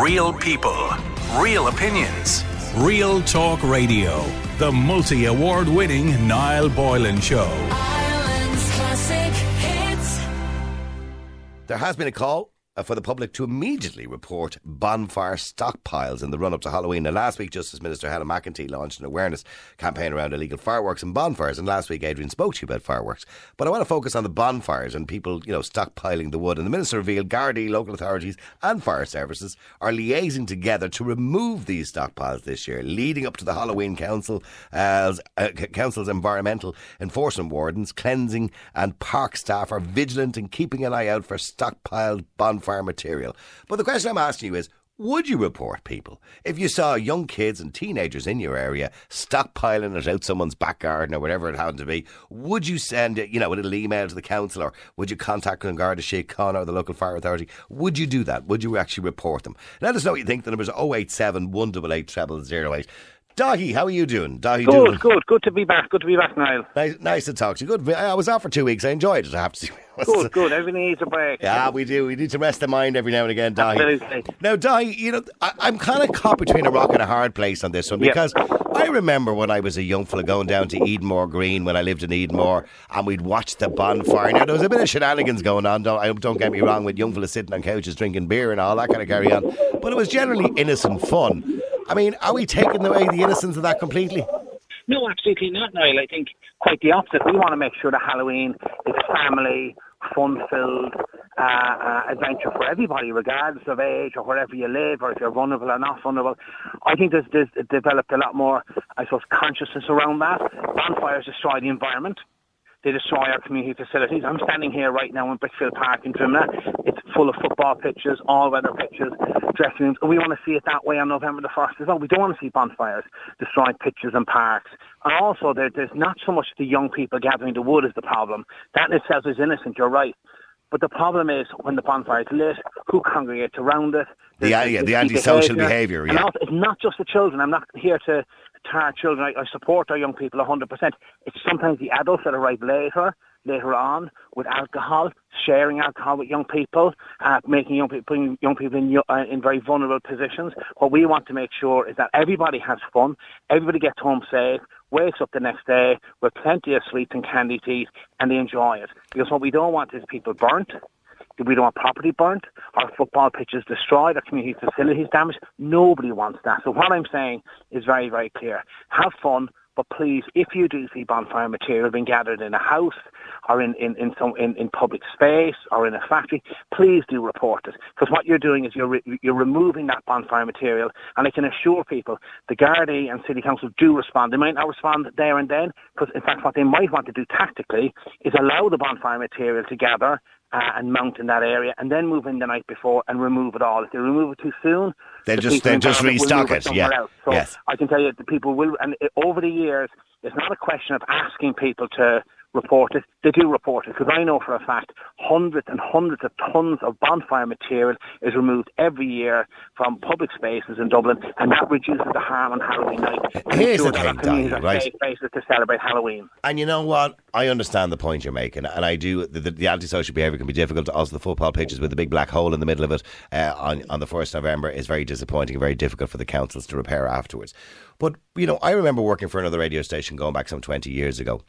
Real people, real opinions. Real Talk Radio. The multi award winning Niall Boylan Show. Ireland's classic hits. There has been a call for the public to immediately report bonfire stockpiles in the run up to Halloween. Now, last week, Justice Minister Helen McEntee launched an awareness campaign around illegal fireworks and bonfires, and last week, Adrian spoke to you about fireworks. But I want to focus on the bonfires and people, you know, stockpiling the wood. And the Minister revealed Gardaí, local authorities, and fire services are liaising together to remove these stockpiles this year, leading up to the Halloween Council, uh, uh, Council's environmental enforcement wardens, cleansing, and park staff are vigilant in keeping an eye out for stockpiled bonfires bonfire material. But the question I'm asking you is would you report people if you saw young kids and teenagers in your area stockpiling it out someone's back garden or whatever it happened to be? Would you send you know, a little email to the council or would you contact Garda Síochána Connor or the local fire authority? Would you do that? Would you actually report them? Let us know what you think. The number is 087 188 0008. Daithí, how are you doing? Daithí Good, doing? good, good to be back. Good to be back, Niall. Nice, nice to talk to you. Good. I was off for two weeks. I enjoyed it. I have to. Good, good. Everything needs a break. Yeah, we do. We need to rest the mind every now and again, Daithí. Absolutely. Now, Daithí, you know, I, I'm kind of caught between a rock and a hard place on this one because I remember when I was a young fella going down to Edenmore Green when I lived in Edenmore and we'd watch the bonfire. Now, there was a bit of shenanigans going on, don't, I- don't get me wrong, with young fellas sitting on couches drinking beer and all that kind of carry on, but it was generally innocent fun. I mean, are we taking away the innocence of that completely? No, absolutely not, Niall. I think quite the opposite. We want to make sure that Halloween is family, fun-filled uh, uh, adventure for everybody, regardless of age or wherever you live, or if you're vulnerable or not vulnerable. I think there's, there's developed a lot more, I suppose, consciousness around that. Bonfires destroy the environment. They destroy our community facilities. I'm standing here right now in Brickfield Park in Drimnagh. It's full of football pitches, all-weather pitches, dressing rooms. And we want to see it that way on November the 1st as well. We don't want to see bonfires destroying pitches and parks. And also, there, there's not so much the young people gathering the wood is the problem. That in itself is innocent, you're right. But the problem is when the bonfire is lit, who congregates around it? The- yeah, the antisocial behaviour, And yeah. also, it's not just the children. I'm not here to tar children. I, I support our young people 100%. It's sometimes the adults that arrive later, later on, with alcohol, sharing alcohol with young people, uh, making young people, putting young people in, uh, in very vulnerable positions. What we want to make sure is that everybody has fun, everybody gets home safe, wakes up the next day with plenty of sweets and candy eat, and they enjoy it. Because what we don't want is people burnt. We don't want property burnt, our football pitches destroyed, our community facilities damaged. Nobody wants that. So what I'm saying is very, very clear. Have fun, but please, if you do see bonfire material being gathered in a house or in, in, in some in, in public space or in a factory, please do report it. Because what you're doing is you're re- you're removing that bonfire material, and I can assure people the Gardaí and City Council do respond. They might not respond there and then, because in fact what they might want to do tactically is allow the bonfire material to gather uh, and mount in that area, and then move in the night before and remove it all. If they remove it too soon, They'll the just- they'll just restock it, somewhere yeah. else. So Yes. I can tell you the people will, and it, over the years, it's not a question of asking people to report it. They do report it because I know for a fact hundreds and hundreds of tons of bonfire material is removed every year from public spaces in Dublin, and that reduces the harm on Halloween night. and Here's ensures the thing, Donny, right? safe places to celebrate Halloween. And you know what? I understand the point you're making, and I do. The, the, the antisocial behaviour can be difficult. Also, the football pitches with the big black hole in the middle of it uh, on on the first November is very disappointing, and very difficult for the councils to repair afterwards. But you know, I remember working for another radio station going back some twenty years ago.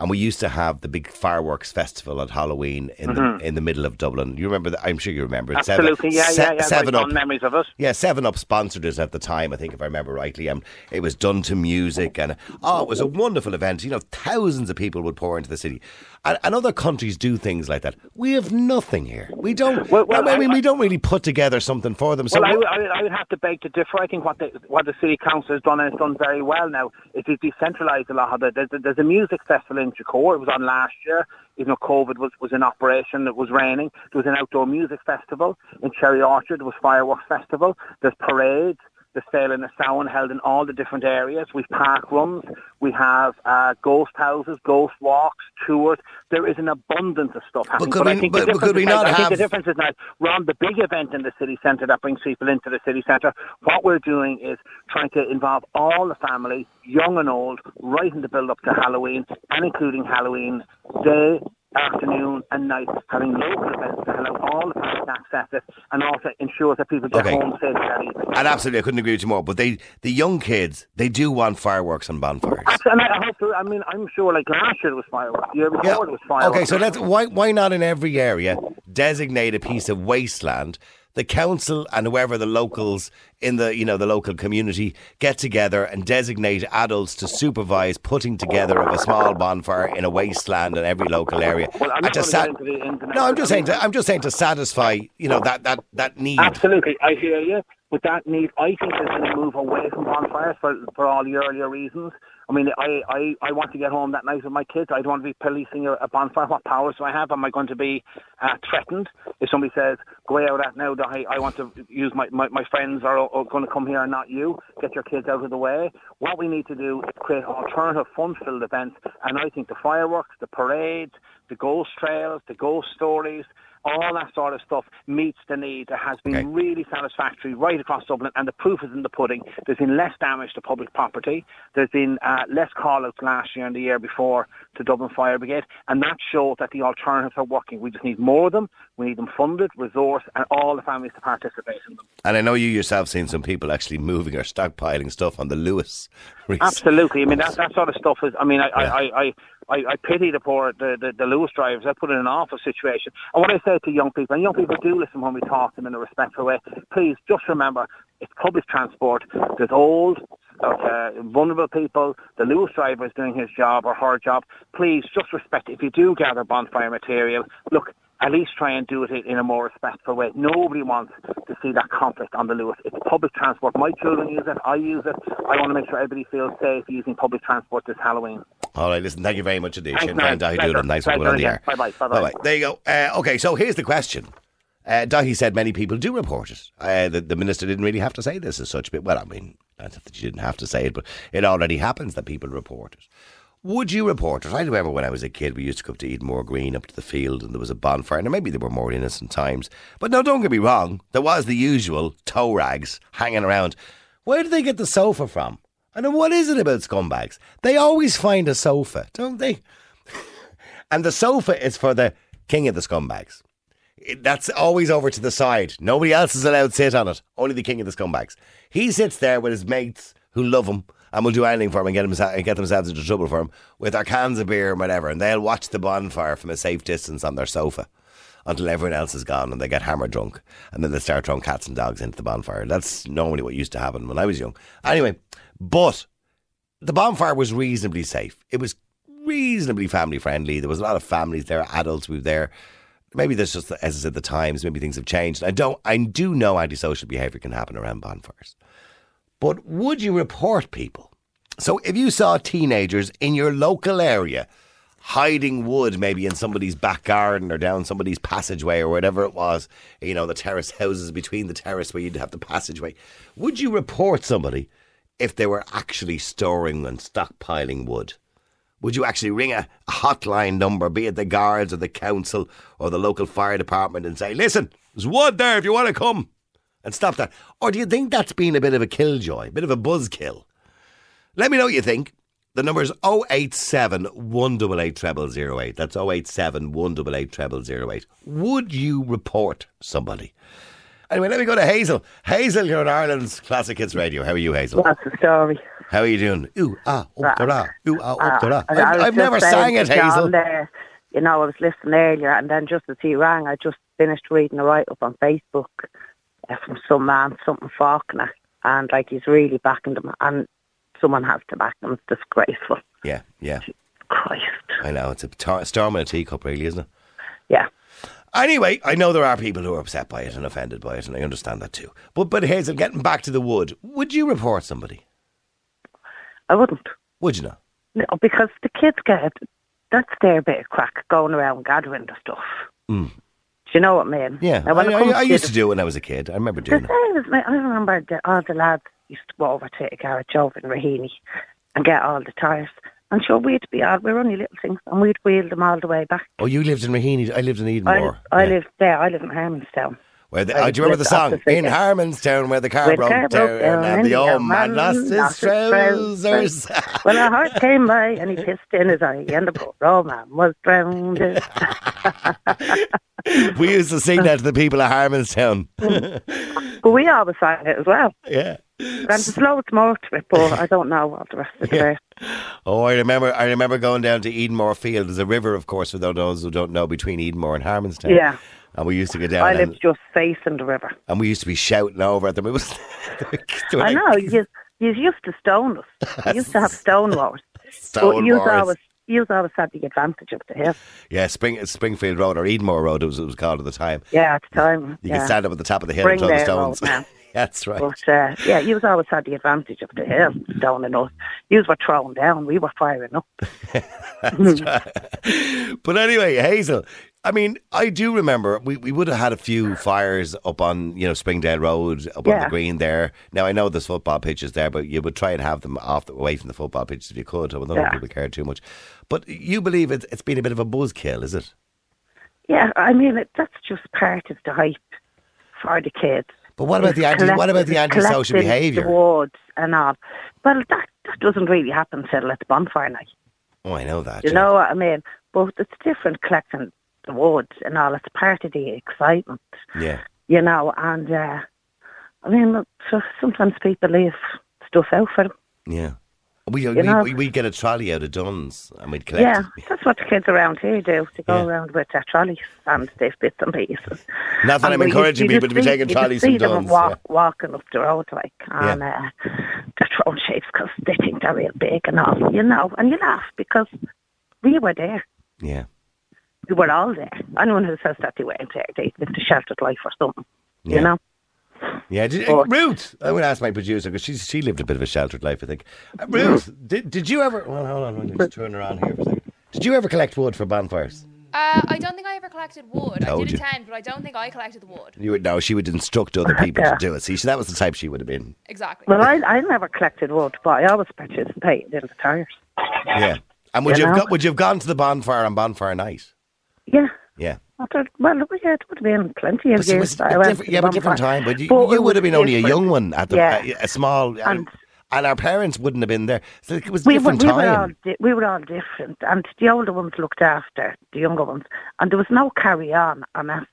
And we used to have the big fireworks festival at Halloween in the mm-hmm. in the middle of Dublin. You remember that? I'm sure you remember it. Seven- Absolutely, yeah, Se- yeah, yeah. Seven Up memories of it. yeah, Seven Up sponsored it at the time, I think, if I remember rightly. And it was done to music, and oh, it was a wonderful event. You know, thousands of people would pour into the city, and, and other countries do things like that. We have nothing here. We don't. Well, well, I mean, I- we don't really put together something for them. So well, I, would- I, would- have to beg to differ. I think what the what the city council has done and it's done very well now is it's decentralised a lot of it. There's, there's a music festival in Chicor. It was on last year. Even though COVID was, was in operation, it was raining. There was an outdoor music festival in Cherry Orchard. There was fireworks festival. There's parades. There's sale in the sound held in all the different areas. We've park runs. We have uh, ghost houses, ghost walks, tours. There is an abundance of stuff happening. could I we- think but- the but could difference we is- not I think the difference is now we're the big event in the city centre that brings people into the city centre. What we're doing is trying to involve all the family, young and old, right in the build up to Halloween and including Halloween day afternoon and night, having local events to allow all the access it, and also ensures that people get Okay. home safe that evening. And absolutely, I couldn't agree with you more. But they, the young kids, they do want fireworks and bonfires. And I hope, to- I mean, I'm sure like last year there was fireworks, the year before Yeah. there was fireworks. Okay, so let's why why not in every area designate a piece of wasteland? The council and whoever the locals in the you know the local community get together and designate adults to supervise putting together of a small bonfire in a wasteland in every local area. Well, I'm to going to into the ins no, I'm just saying. To, I'm just saying to satisfy you know that that that need. Absolutely, I hear you. But that need, I think, is going to move away from bonfires for for all the earlier reasons. I mean, I, I, I want to get home that night with my kids. I don't want to be policing a, bonfire. What powers do I have? Am I going to be uh, threatened if somebody says, "Go out at now"? I, I want to use my, my, my friends are, are going to come here and not you. Get your kids out of the way. What we need to do is create alternative fun-filled events. And I think the fireworks, the parades, the ghost trails, the ghost stories all that sort of stuff meets the need. It has been Okay. really satisfactory right across Dublin, and the proof is in the pudding. There's been less damage to public property. There's been uh, less call-outs last year and the year before to Dublin Fire Brigade, and that shows that the alternatives are working. We just need more of them. We need them funded, resourced, and all the families to participate in them. And I know you yourself seen some people actually moving or stockpiling stuff on the Luas. recently. Absolutely. I mean, that, that sort of stuff is. I mean, I, Yeah. I, I, I, I, I pity the poor, the, the, the Luas drivers. I put in an awful situation. And what I say to young people, and young people do listen when we talk to them in a respectful way, please just remember it's public transport. There's old, uh, vulnerable people. The Luas driver is doing his job or her job. Please just respect. If you do gather bonfire material, look. At least try and do it in a more respectful way. Nobody wants to see that conflict on the Luas. It's public transport. My children use it. I use it. I want to make sure everybody feels safe using public transport this Halloween. All right, listen, thank you very much indeed. Thanks. Grant, Daithí. Doolan, nice one on the air. Bye-bye, bye-bye. Bye-bye. There you go. Uh, okay, so here's the question. Uh, Daithí said many people do report it. Uh, the, the minister didn't really have to say this as such, but well, I mean, not that she didn't have to say it, but it already happens that people report it. Would you report it? I remember when I was a kid, we used to go up to Edenmore Green, up to the field, and there was a bonfire. Now, maybe there were more innocent times. But no, don't get me wrong. There was the usual tow rags hanging around. Where did they get the sofa from? And what is it about scumbags? They always find a sofa, don't they? and the sofa is for the king of the scumbags. That's always over to the side. Nobody else is allowed to sit on it. Only the king of the scumbags. He sits there with his mates who love him and will do anything for him and get, him, get themselves into trouble for him with their cans of beer and whatever. And they'll watch the bonfire from a safe distance on their sofa until everyone else is gone and they get hammered drunk. And then they start throwing cats and dogs into the bonfire. That's normally what used to happen when I was young. Anyway, but the bonfire was reasonably safe. It was reasonably family friendly. There was a lot of families there, adults who were there. Maybe there's just, as I said, the times. Maybe things have changed. I don't. I do know antisocial behaviour can happen around bonfires. But would you report people? So if you saw teenagers in your local area hiding wood, maybe in somebody's back garden or down somebody's passageway or whatever it was, you know, the terrace houses between the terrace where you'd have the passageway, would you report somebody if they were actually storing and stockpiling wood? Would you actually ring a, hotline number, be it the guards or the council or the local fire department, and say, listen, there's wood there if you want to come and stop that? Or do you think that's been a bit of a killjoy, a bit of a buzzkill? Let me know what you think. The number is 087 188 0008. That's 087 188 0008. Would you report somebody? Anyway, let me go to Hazel. Hazel, you're on Ireland's Classic Hits Radio. How are you, Hazel? That's the story. How are you doing? Ooh, ah, up, da, da. Ooh, ah, up, da. I I've, I've never sang it, Hazel. There, you know, I was listening earlier, and then just as he rang, I just finished reading a write up on Facebook uh, from some man, something Faulkner, and like he's really backing them, and someone has to back them. It's disgraceful. Yeah, yeah. Christ. I know. It's a tar- storm in a teacup, really, isn't it? Yeah. Anyway, I know there are people who are upset by it and offended by it, and I understand that too. But, but Hazel, getting back to the wood, would you report somebody? I wouldn't. Would you not? No, because the kids get it. That's their bit of crack, going around gathering the stuff. Mm. Do you know what I mean? Yeah, Now, I, I, I to used the- to do it when I was a kid. I remember doing it. same as me. I remember the, all the lads used to go over to a garage over in Raheny and get all the tyres. And sure, we'd be all, we're only little things, and we'd wheel them all the way back. Oh, you lived in Raheny. I lived in I, Edenmore. I Yeah. lived there, I live in Harmonstown. Where the, oh, do you remember the song? In. Harmonstown, where the car Where broke car down, broke down and the old man man lost his lost his trousers. Well, a horse came by and he pissed in his eye, and the poor old man was drowned. we used to sing that to the people of Harmonstown. but we always sang it as well. yeah. And there's loads more to it, but I don't know what the rest of the Yeah. rest. Oh, I remember. I remember going down to Edenmore Field. There's a river, of course, for those who don't know, between Edenmore and Harmonstown. Yeah. And we used to go down, I lived just facing the river. and we used to be shouting over at them. It was. I know, you, you used to stone us. You used to have stone wars. Stone but you wars. always, you always had the advantage of the hill. Yeah, Spring, Springfield Road or Edenmore Road, it was, it was called at the time. Yeah, at the time. You yeah. could stand up at the top of the hill and throw the stones. That's right. But uh, yeah, you always had the advantage of the hill, stoning us. You were throwing down, we were firing up. but anyway, Hazel, I mean, I do remember we, we would have had a few fires up on, you know, Springdale Road, up on the green there. Now, I know there's football pitches there, but you would try and have them off the, away from the football pitches if you could. I don't think Yeah. people care too much. But you believe it's, it's been a bit of a buzzkill, is it? Yeah, I mean, it, that's just part of the hype for the kids. But what about the anti, what about the antisocial behaviour? The wards and all. Well, that, that doesn't really happen till at the bonfire night. Oh, I know that. You yeah. know what I mean? But it's different collecting the wards and all. It's part of the excitement, Yeah. you know. And uh, I mean, look, so sometimes people leave stuff out for them. Yeah. We, we, we, we'd get a trolley out of Dunnes and we'd collect Yeah, it. that's what the kids around here do. They go Yeah. around with their trolleys and they've bits and pieces. Not that And I'm we- you- encouraging you people to be see- taking trolleys from Dunnes. walk, walking up the road like, Yeah. and uh, they're throwing shapes because they think they're real big and all, you know. And you laugh because we were there. Yeah. yeah. We were all there. Anyone who says that they weren't there, they lived a sheltered life or something, Yeah. you know. Yeah, did, But- Ruth. I would ask my producer because she she lived a bit of a sheltered life. I think. Uh, Ruth, did did you ever? Well, hold on, let me just turn around here for a second. Did you ever collect wood for bonfires? Uh, I don't think I ever collected wood. Told I did you. attend, but I don't think I collected the wood. You would no. She would instruct other people Yeah. to do it. See, so that was the type she would have been. Exactly. Well, I, I never collected wood, but I always participated in the tires. Yeah. And would you, You have know? would you have gone to the bonfire on bonfire night? Yeah. Yeah. I thought, well, yeah, it would have been plenty of But years. I went yeah, but different time. But you, But you would have been only a young one at the Yeah. a, a small, and, And- our parents wouldn't have been there. So it was we were, different we were all time. di- we were all different, and the older ones looked after the younger ones, and there was no carry on. And that's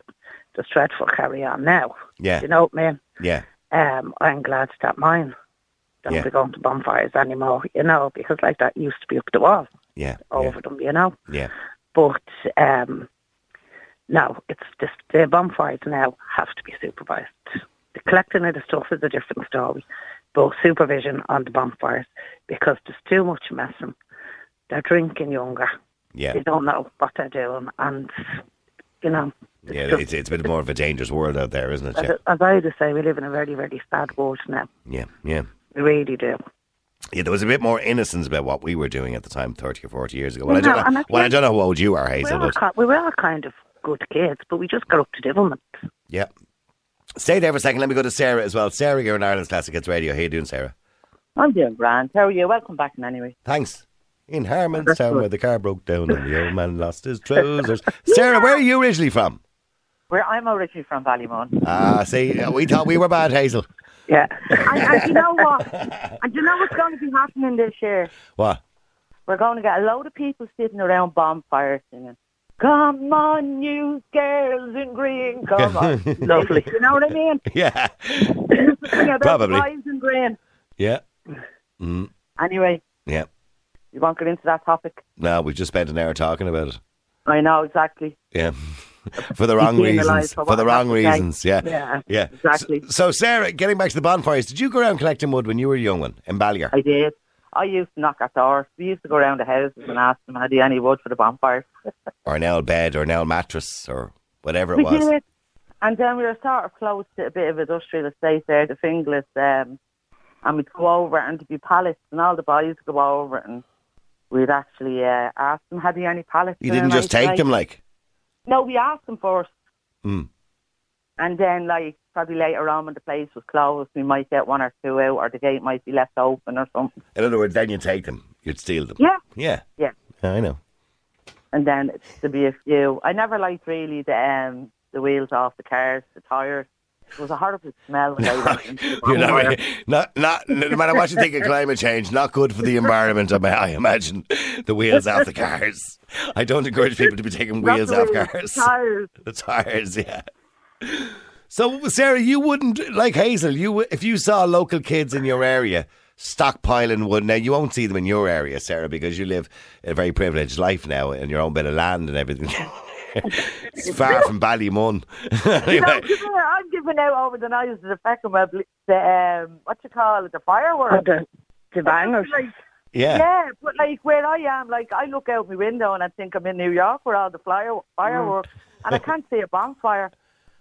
there's dreadful carry on now. Yeah. you know what I mean. Yeah. Um, I'm glad that mine don't Yeah. be going to bonfires anymore. You know, because like that used to be up the wall Yeah. over them. You know, Yeah. but um, no, it's just the bonfires now have to be supervised. The collecting of the stuff is a different story, but supervision on the bonfires because there's too much messing. They're drinking younger. Yeah. They don't know what they're doing, and you know. it's Yeah. just- It's, it's a bit more of a dangerous world out there, isn't it? as, Yeah. as I would say, we live in a very, very sad world now. Yeah. Yeah. We really do. Yeah, there was a bit more innocence about what we were doing at the time, thirty or forty years ago. Well, Well, I don't know. Well, I don't know how old you are, We Hazel, were, but we were all kind of good kids, but we just got up to devilment. yeah. Stay there for a second. Let me go to Sarah as well. Sarah, you're in Ireland's Classic Hits Radio. How you doing, Sarah? I'm doing grand. How are you? Welcome back in anyway. Thanks. In Harmonstown, where the car broke down and the old man lost his trousers. Sarah, where are you originally from? Where I'm originally from Ballymun. Ah, see, we thought we were bad, Hazel. Yeah. and, and you know what? And you know what's going to be happening this year? What? We're going to get a load of people sitting around bonfires singing. Come on, you girls in green, come on. Lovely. You know what I mean? Yeah. About Probably. boys in green. Yeah. Mm, Anyway, yeah. you won't get into that topic. No, we just spent an hour talking about it. I know exactly. Yeah. for the wrong reasons. for For the wrong have to say. reasons. Yeah. Yeah, Yeah. exactly. So, so, Sarah, getting back to the bonfires, did you go around collecting wood when you were a young one in Ballier? I did. I used to knock at doors. We used to go around the houses and ask them, had you any wood for the bonfires? Or an old bed or an old mattress or whatever it We was? did. And then we were sort of close to a bit of industrial estate there, the Finglas, um, and we'd go over and there'd be pallets, and all the boys would go over and we'd actually uh, ask them, had you any pallets? You didn't just take night?" them like. No, we asked them first. Mm. And then, like, probably later on when the place was closed, we might get one or two out, or the gate might be left open or something. In other words, then you take them. You'd steal them. Yeah. Yeah. Yeah. I know. And then it's to be a few. I never liked really the um, the wheels off the cars, the tyres. It was a horrible smell when I went into the You know, not, not, no matter what you think of climate change, not good for the environment, I, imagine. The wheels off the cars. I don't encourage people to be taking wheels off wheels, cars. the tyres. The tires, yeah. So, Sarah, you wouldn't, like Hazel, you if you saw local kids in your area stockpiling wood, now you won't see them in your area, Sarah, because you live a very privileged life now and your own bit of land and everything. it's far from Ballymun. You know, anyway, come I'm giving out over the noise of the Peckham, uh, the, um, what you call it, the Oh, fireworks. the, the bangers. Like, yeah. yeah, but like where I am, like I look out my window and I think I'm in New York with all the flyer, fireworks, and I can't see a bonfire.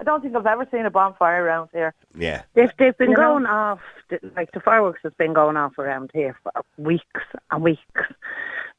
I don't think I've ever seen a bonfire around here. Yeah. They've, they've been You know? going off, like the fireworks has been going off around here for weeks and weeks.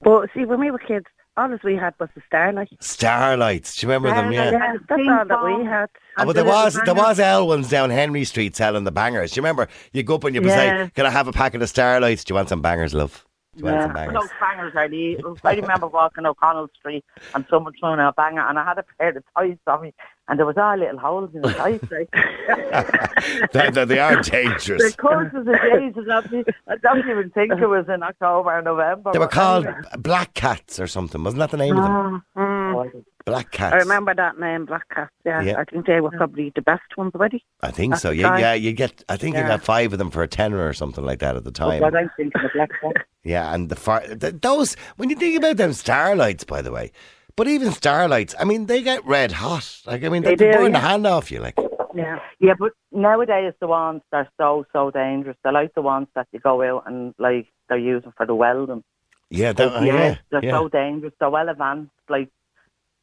But see, when we were kids, all we had was the starlight. Starlights. Do you remember them? Yeah. Yeah, that's Ping all that we had. Oh, but there was there was Elwyn's down Henry Street selling the bangers. Do you remember? You go up and you Yeah. say, "Can I have a packet of Starlights? Do you want some bangers, love? Do you want some bangers?" Those bangers are the. I remember walking O'Connell Street and someone throwing a banger, and I had a pair of tights on me, and there was all little holes in the tights. Like. they, they- they are the dangerous. courses and days, and that- I don't even think it was in October or November. They were called anyway. Black Cats or something. Wasn't that the name of them? Mm, Black Cats. I remember that name, Black Cat. Yeah, Yeah. I think they were probably the best ones already. I think so. Yeah, time. yeah. You get. I think you got five of them for a tenner or something like that at the Oh, time. God, I'm thinking of Black Cat. Yeah, and the fire. Th- those when you think about them starlights, by the way. But even starlights, I mean, they get red hot. Like I mean, they, They do, burn the hand off you. Like Yeah. Yeah, but nowadays the ones they're so so dangerous. They're like the ones that you go out and like they're using for the welding. yeah, that, yeah, they're yeah. so dangerous. They're well advanced. Like,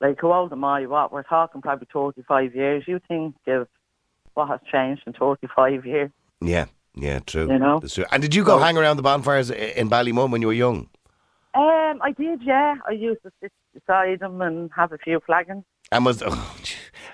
like how old am I? What we're talking probably thirty five years. You think of what has changed in thirty five years? Yeah, yeah, true. You know? True. And did you go hang around the bonfires in Ballymun when you were young? Um, I did. Yeah, I used to sit beside them and have a few flagons. And was oh,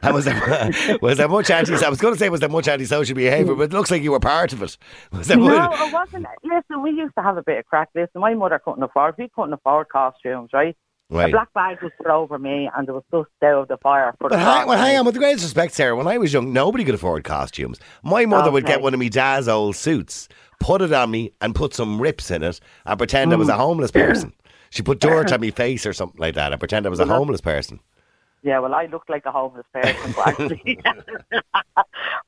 and was there was there much anti? I was going to say was there much antisocial behaviour, but it looks like you were part of it. Was there? No, it wasn't. Listen, we used to have a bit of crack. Listen, my mother couldn't afford. We couldn't afford costumes, right? A black bag was put over me, and there was dust out of the fire. For But the hang, well, hang on, with the greatest respect, Sarah, when I was young, nobody could afford costumes. My mother would get one of me dad's old suits, put it on me, and put some rips in it, and pretend I was a mm. homeless person. She put dirt on my face or something like that, and pretend I was a uh-huh. homeless person. Yeah, well, I looked like a homeless person, but actually,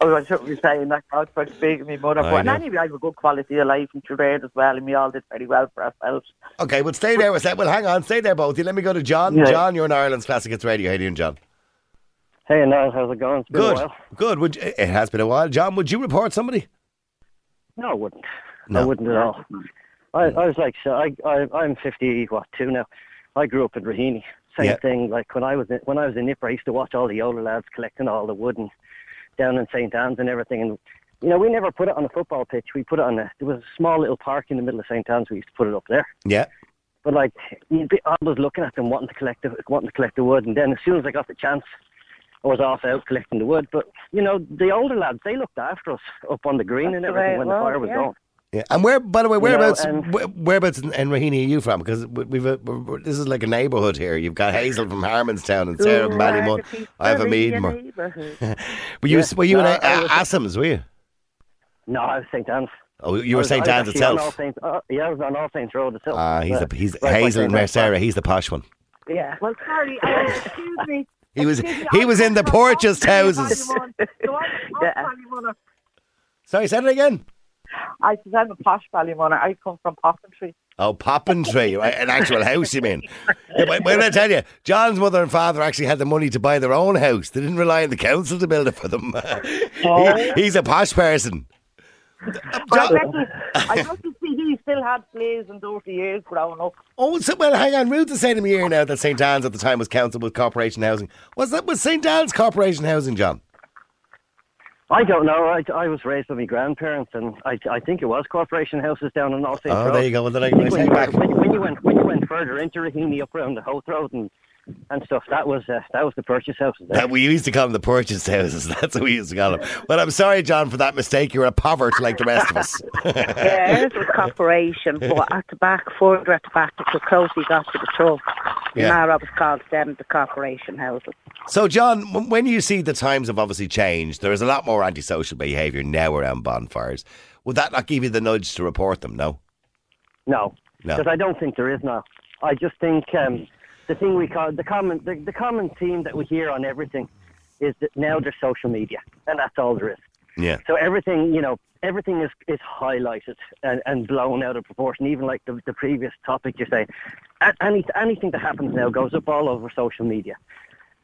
oh, I shouldn't be saying that. God, for speaking my mother. Uh, I But know. anyway, I have a good quality of life in there as well, and we all did very well for ourselves. Okay, well, stay there. a sec. Well, hang on, stay there, both of you. Let me go to John. Yeah. John, you're in Ireland's Classic Hits Radio. How you doing, John? Hey, Niall, how's it going? It's been Good, a while. good. Would you, it has been a while. John, would you report somebody? No, I wouldn't. No. I wouldn't at all. I, I was like, so I, I, I'm 50, what, two now. I grew up in Raheny. Same Yeah. thing. Like when I was in, when I was in Nipper, I used to watch all the older lads collecting all the wood and down in St Anne's and everything. And you know, we never put it on a football pitch. We put it on a. There was a small little park in the middle of St Anne's. We used to put it up there. Yeah. But like, you'd be always looking at them wanting to collect the wanting to collect the wood, and then as soon as I got the chance, I was off out collecting the wood. But you know, the older lads they looked after us up on the green and That's the way everything it when the fire was yeah. going. Yeah. And where, by the way, know, whereabouts, um, where- whereabouts in, in Raheny are you from? Because we- we've a, we're- this is like a neighbourhood here. You've got Hazel from Harmonstown and Sarah from Ballymun. I have a Meadmore. Were you, were you No, in I uh, was- Assams, were you? No, I was St Anne's. Oh, you were St. I was Anne's itself. All Saints, uh, yeah, I was on All Saints Road itself. Ah, he's Uh, the he's right Hazel and Anne's Sarah. He's the posh one. Yeah. Well, sorry, uh, excuse me. He was Excuse me, he I was in the from purchased houses. So I'm, I'm Yeah. Sorry, say it again. I said I'm a posh Ballymuna. I come from Poppintree. Oh, Poppintree—an actual house, you mean? Yeah, but, but I tell you, John's mother and father actually had the money to buy their own house. They didn't rely on the council to build it for them. He- oh. he's a posh person. I John, I bet see he still had slaves and dirty years growing up. oh, so, well, hang on. Ruth is saying to me here now that St. Anne's at the time was council with corporation housing. Was that was St. Anne's corporation housing, John? I don't know. I, I was raised by my grandparents, and I, I think it was corporation houses down on All Saints Oh, Road. there you go. Well, then I, I when, you, back. when, when you went when you went further into Raheny up around the Howth Road and and stuff. That was uh, that was the purchase houses. There. That we used to call them the purchase houses. That's what we used to call them. Well, I'm sorry, John, for that mistake. You're a pervert like the rest of us. yeah, ours was corporation, but at the back, further at the back, it's so close we got to the truck. Yeah. Now I was called then the corporation houses. So, John, when you see the times have obviously changed, there is a lot more antisocial behaviour now around bonfires. Would that not give you the nudge to report them? No. No, No. because I don't think there is now. I just think um, the thing we call the common the, the common theme that we hear on everything is that now there's social media, and that's all there is. Yeah. So everything, you know, everything is, is highlighted and, and blown out of proportion. Even like the, the previous topic you're saying, any, anything that happens now goes up all over social media.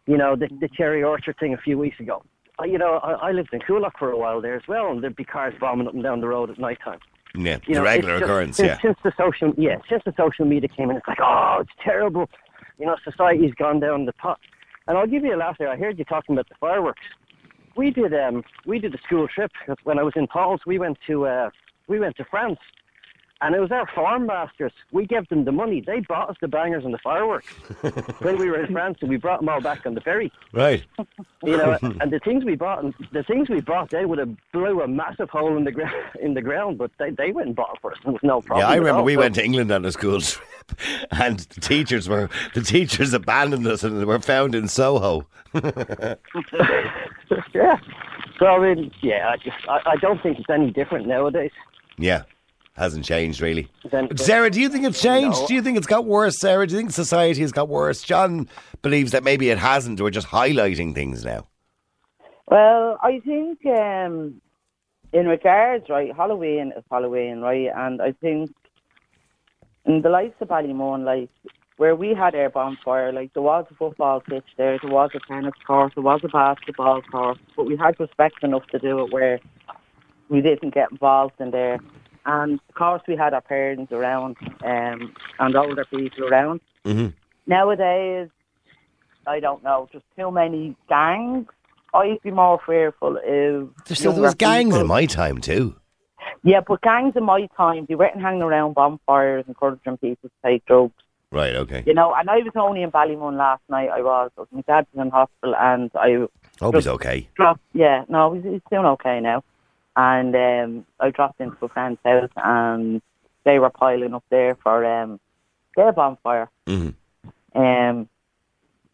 You know, the, the cherry orchard thing a few weeks ago. You know, I, I lived in Coolock for a while there as well, and there'd be cars bombing up and down the road at night time. Yeah. You the know, regular just- occurrence, since, yeah. Since the social, yeah, since the social media came in, it's like, oh, it's terrible. You know, society's gone down the pot. And I'll give you a laugh there. I heard you talking about the fireworks. We did, um, we did a school trip when I was in Paul's. We went to, uh, we went to France, and it was our farm masters. We gave them the money. They bought us the bangers and the fireworks when we were in France, and we brought them all back on the ferry. Right. You know, and the things we bought, the things we bought, they would have blew a massive hole in the ground, in the ground, but they, they went and bought it for us. Was no problem. Yeah, I remember all. we So- went to England on a school trip, and the teachers were the teachers abandoned us and were found in Soho. yeah. So I mean, yeah, I just I, I don't think it's any different nowadays. Yeah, hasn't changed really. Sarah, do you think it's changed? No. Do you think it's got worse, Sarah? Do you think society has got worse? John believes that maybe it hasn't. We're just highlighting things now. Well, I think um, in regards, right, Halloween is Halloween, right, and I think in the likes of Ballymun, like where we had our bonfire, like there was a football pitch there, there was a tennis court, there was a basketball court, but we had respect enough to do it where we didn't get involved in there. And of course, we had our parents around um, and older people around. Mm-hmm. Nowadays, I don't know, just too many gangs. I'd be more fearful if. There's still younger those gangs people- in my time too. Yeah, but gangs in my time, they weren't hanging around bonfires, encouraging people to take drugs. Right. Okay. You know, and I was only in Ballymun last night. I was. Was my dad's in hospital, and I Hope he's okay. dropped. Yeah, no, he's, he's doing okay now. And um, I dropped into a friend's house, and they were piling up there for um, their bonfire. hmm Um,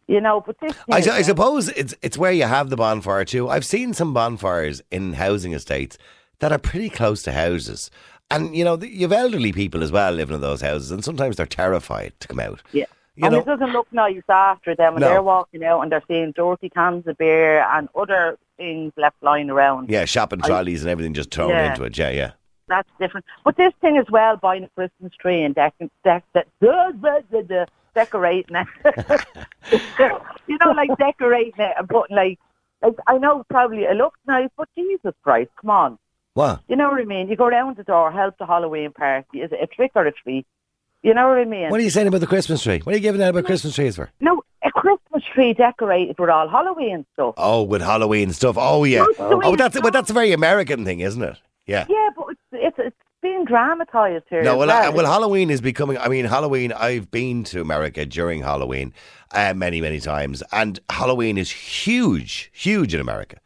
you know, but this. I, I suppose it's it's where you have the bonfire too. I've seen some bonfires in housing estates that are pretty close to houses, and you know you've elderly people as well living in those houses, and sometimes they're terrified to come out. Yeah. You and know, it doesn't look nice after them, and No. they're walking out and they're seeing dirty cans of beer and other things left lying around. yeah, shopping I- trolleys and everything just thrown Yeah. into it. Yeah, yeah. That's different. But this thing as well, buying a Christmas tree and deck, deck, deck, decorating it. you know, like decorating it and putting like, like, I know probably it looks nice, but Jesus Christ, come on. What? You know what I mean? You go round the door, help the Halloween party. Is it a trick or a treat? You know what I mean? What are you saying about the Christmas tree? What are you giving out about Christmas trees for? No, a Christmas tree decorated with all Halloween stuff. Oh, with Halloween stuff. Oh, yeah. What's the Oh, that's but that's a very American thing, isn't it? Yeah. Yeah, but it's it's, it's being dramatised here. No, well, well. uh, well, Halloween is becoming. I mean, Halloween. I've been to America during Halloween uh, many, many times, and Halloween is huge, huge in America.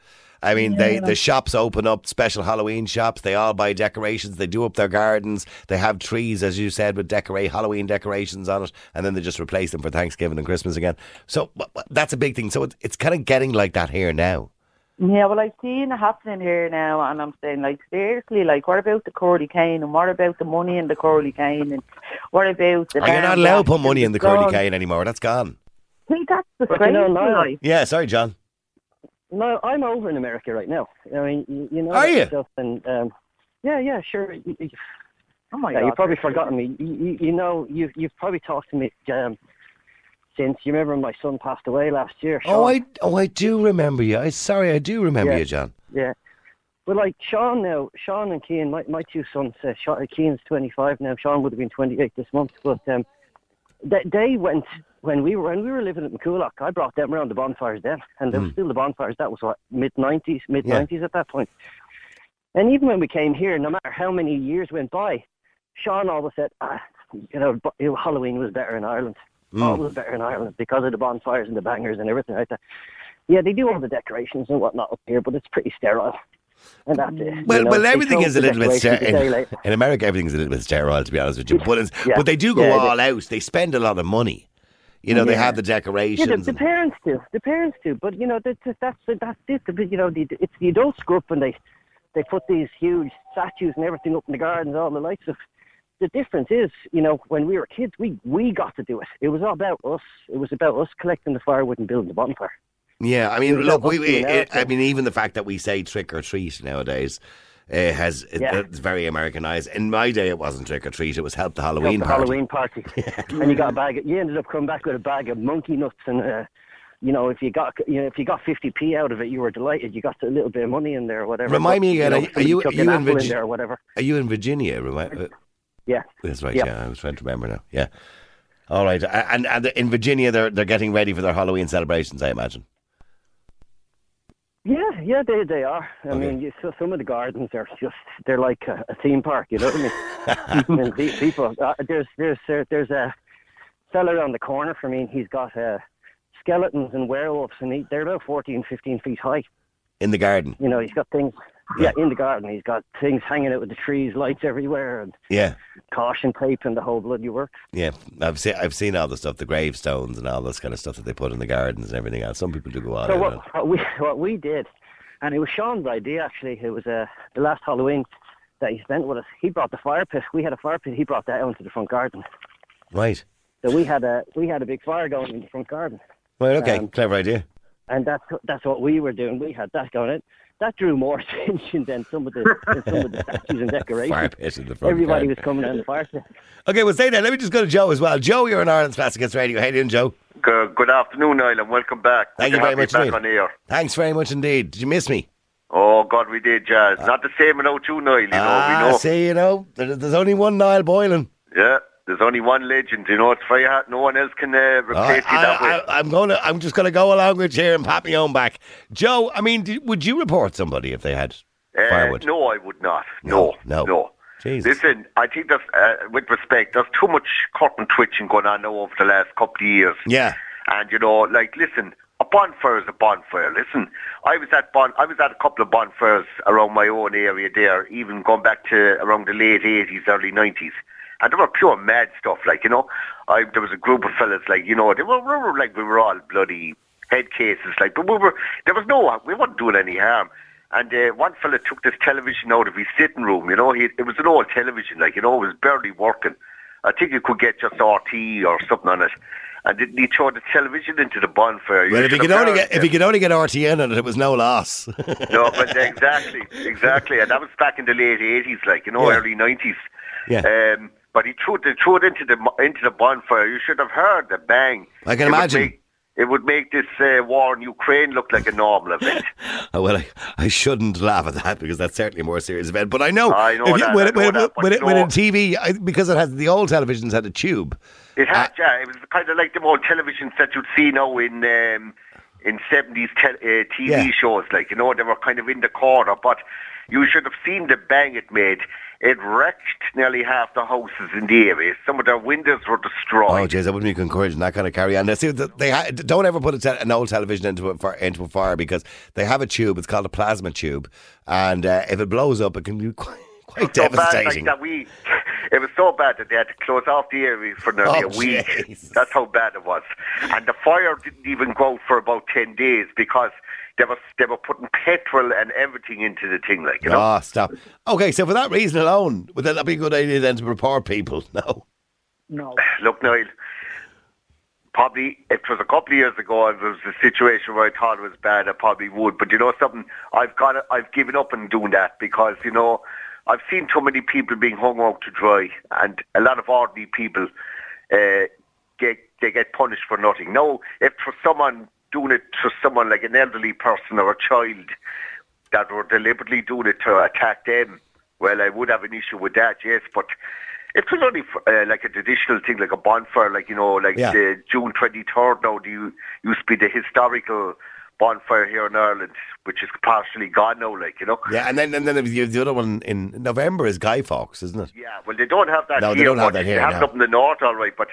I mean, they the shops open up special Halloween shops. They all buy decorations. They do up their gardens. They have trees, as you said, with decorate Halloween decorations on it, and then they just replace them for Thanksgiving and Christmas again. So w- w- that's a big thing. So it's, it's kind of getting like that here now. Yeah, well, I've seen it happening here now, and I'm saying, like, seriously, like, what about the curly cane, and what about the money in the curly cane, and what about the... Oh, you're not allowed to put money in and the curly cane anymore. That's gone. See, that's the But you know, crazy, like. Yeah, sorry, John. No, I'm over in America right now. I mean, you, you know Are you? stuff, and um, yeah, yeah, sure. You, you, Oh, my yeah, God. you've probably forgotten me. You, you, you know, you've you've probably talked to me um, since you remember my son passed away last year. Oh, I oh I do remember you. I sorry, I do remember Yeah. you, John. Yeah. Well, like Sean now, Sean and Keane, my, my two sons, uh, Sean, Keane's 25 now, Sean would have been 28 this month, but um, they, they went, when we were when we were living at McCoolock, I brought them around the bonfires then, and there was still the bonfires, that was what, mid-90s, mid-90s at that point. And even when we came here, no matter how many years went by, Sean always said, ah, you know, bu- you know, Halloween was better in Ireland. Always better in Ireland because of the bonfires and the bangers and everything like that. Yeah, they do all the decorations and whatnot up here, but it's pretty sterile. And that's it. Mm. Well, You know, well, everything is a little bit decorations sterile. In, later. in America, everything's a little bit sterile, to be honest with you. But, Yeah. but they do go Yeah, they- all out. They spend a lot of money. You know, they have the Yeah, decorations. the, the parents do. The parents do. But you know, that's that's that's it. The, you know, the, it's the adults grow up and they they put these huge statues and everything up in the gardens, all the lights. Of the difference is, you know, when we were kids, we we got to do it. It was all about us. It was about us collecting the firewood and building the bonfire. Yeah, I mean, look, we, you we, it, I mean, even the fact that we say trick or treat nowadays uh, has yeah. it's very Americanized. In my day, it wasn't trick or treat; it was help the Halloween the party. Halloween party, and you got a bag. Of, you ended up coming back with a bag of monkey nuts, and uh, you know if you got you know if you got fifty p out of it, you were delighted. You got a little bit of money in there, or whatever. Remind me But, again, know, are- you, are you in apple in there, or whatever? Are you in Virginia? Remi- uh, Yeah, That's right. Yeah. Yeah. I was trying to remember now. Yeah. All right, and and in Virginia, they're they're getting ready for their Halloween celebrations. I imagine. Yeah, yeah, they they are. I Okay. mean, you, so some of the gardens are just they're like a, a theme park. You know what I mean? and pe- people, uh, there's there's uh, there's a fella around the corner from me. and He's got uh, skeletons and werewolves, and he, they're about 14, 15 feet high. In the garden. You know, he's got things. Yeah, in the garden, he's got things hanging out with the trees, lights everywhere, and Yeah. caution tape and the whole bloody work. Yeah, I've seen I've seen all the stuff, the gravestones and all this kind of stuff that they put in the gardens and everything else. Some people do go on. So out what, what we what we did, and it was Sean's idea actually. It was uh, the last Halloween that he spent with us. He brought the fire pit. We had a fire pit. He brought that out into the front garden. Right. So we had a we had a big fire going in the front garden, Right. Okay. Um, Clever idea. and that's that's what we were doing. We had that going in. That drew more attention than some of the than some of the statues and decorations. Fire pit in the front. Everybody garden. was coming down the fire pit. Okay, well, say that. Let me just go to Joe as well. Joe, you're on Ireland's Classic Hits Radio. How you doing, Joe? Good, good afternoon, Niall, and welcome back. Thank Good you very much back indeed. on air. Thanks very much indeed. Did you miss me? Oh God, we did, Jazz. Not the same in O2, Niall. You know, ah, we know. see, you know, there's only one Niall Boylan. Yeah, there's only one legend. You know, it's very hard. No one else can uh, replace you that way. I, am going to. I'm just going to go along with here and pat my own back. Joe, I mean, did, would you report somebody if they had Uh, firewood? no, I would not. No, no. no. Jesus. Listen, I think that uh, with respect, there's too much curtain twitching going on now over the last couple of years. Yeah. And you know, like, listen, a bonfire is a bonfire. Listen, I was at bon- I was at a couple of bonfires around my own area there, even going back to around the late eighties, early nineties. And they were pure mad stuff, like, you know. I there was a group of fellas like, you know, they were, we were like we were all bloody head cases, like but we were there was no we weren't doing any harm. And uh, one fella took this television out of his sitting room, you know, he, it was an old television, like, you know, it was barely working. I think you could get just RTÉ or something on it. And he threw the television into the bonfire. Well, if he could only get if he could only get RTN on it, it was no loss. no, but exactly, exactly, and that was back in the late eighties, like you know, Yeah. early nineties. Yeah. Um, but he threw it, threw it into the into the bonfire. You should have heard the bang. I can It would imagine. make- it would make this uh, war in Ukraine look like a normal event. Oh, well, I, I shouldn't laugh at that because that's certainly a more serious event. But I know, I know if you, that, when, I it- know when, that, when, it- when in TV, I, because it has the old televisions had a tube. It Uh, had, yeah. It was kind of like the old televisions that you'd see now in um, in seventies te- uh, TV Yeah. shows. Like you know, they were kind of in the corner, but you should have seen the bang it made. It wrecked nearly half the houses in the area. Some of their windows were destroyed. Oh, jeez, I wouldn't be encouraging that kind of carry on. They, see, they ha- don't ever put a te- an old television into a, fire, into a fire because they have a tube. It's called a plasma tube, and uh, if it blows up, it can be quite, quite so bad like devastating. that we it was so bad that they had to close off the area for nearly Oh, a week Jesus. that's how bad it was and the fire didn't even go for about 10 days because they were they were putting petrol and everything into the thing like you know Ah, stop. Okay, so for that reason alone, would that not be a good idea then to report people? No. No. look Niall probably it was a couple of years ago if it was a situation where I thought it was bad I probably would but you know something I've got I've given up on doing that because you know I've seen too many people being hung out to dry and a lot of ordinary people uh, get they get punished for nothing no if for someone doing it to someone like an elderly person or a child that were deliberately doing it to attack them, well, I would have an issue with that, yes. But if it was only uh, like a traditional thing, like a bonfire, like, you know, like Yeah. the June 23rd now, do you, used to be the historical bonfire here in Ireland, which is partially gone now, like, you know. Yeah, and then and then the the other one in November is Guy Fawkes, isn't it? Yeah, well, they don't have that No, they don't have that here, They have no. it up in the north, all right, but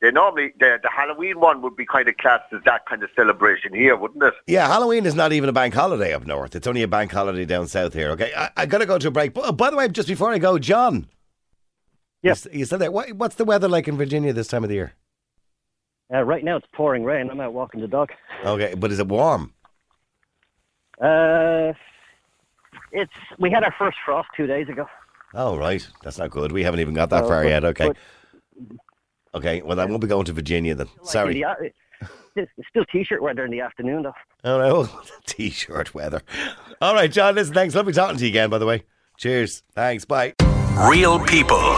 they normally the, the Halloween one would be kind of classed as that kind of celebration here, wouldn't it? Yeah, Halloween is not even a bank holiday up north. It's only a bank holiday down south here. Okay, I, I got to go to a break. But, by the way, just before I go, John. Yes. You, you said that. What, what's the weather like in Virginia this time of the year? Uh, right now it's pouring rain. I'm out walking the dog. Okay, but is it warm? Uh, it's we had our first frost two days ago. Oh, right. That's not good. We haven't even got that Oh, far but- yet. Okay. but- Okay, well, I won't be going to Virginia then. Sorry. In the uh, It's it's still t-shirt weather in the afternoon though. Oh, no. T shirt weather. All right, John, listen, thanks. Lovely talking to you again, by the way. Cheers. Thanks. Bye. Real people,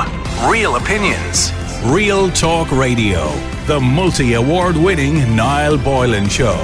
real opinions. Real Talk Radio. The multi award winning Niall Boylan Show.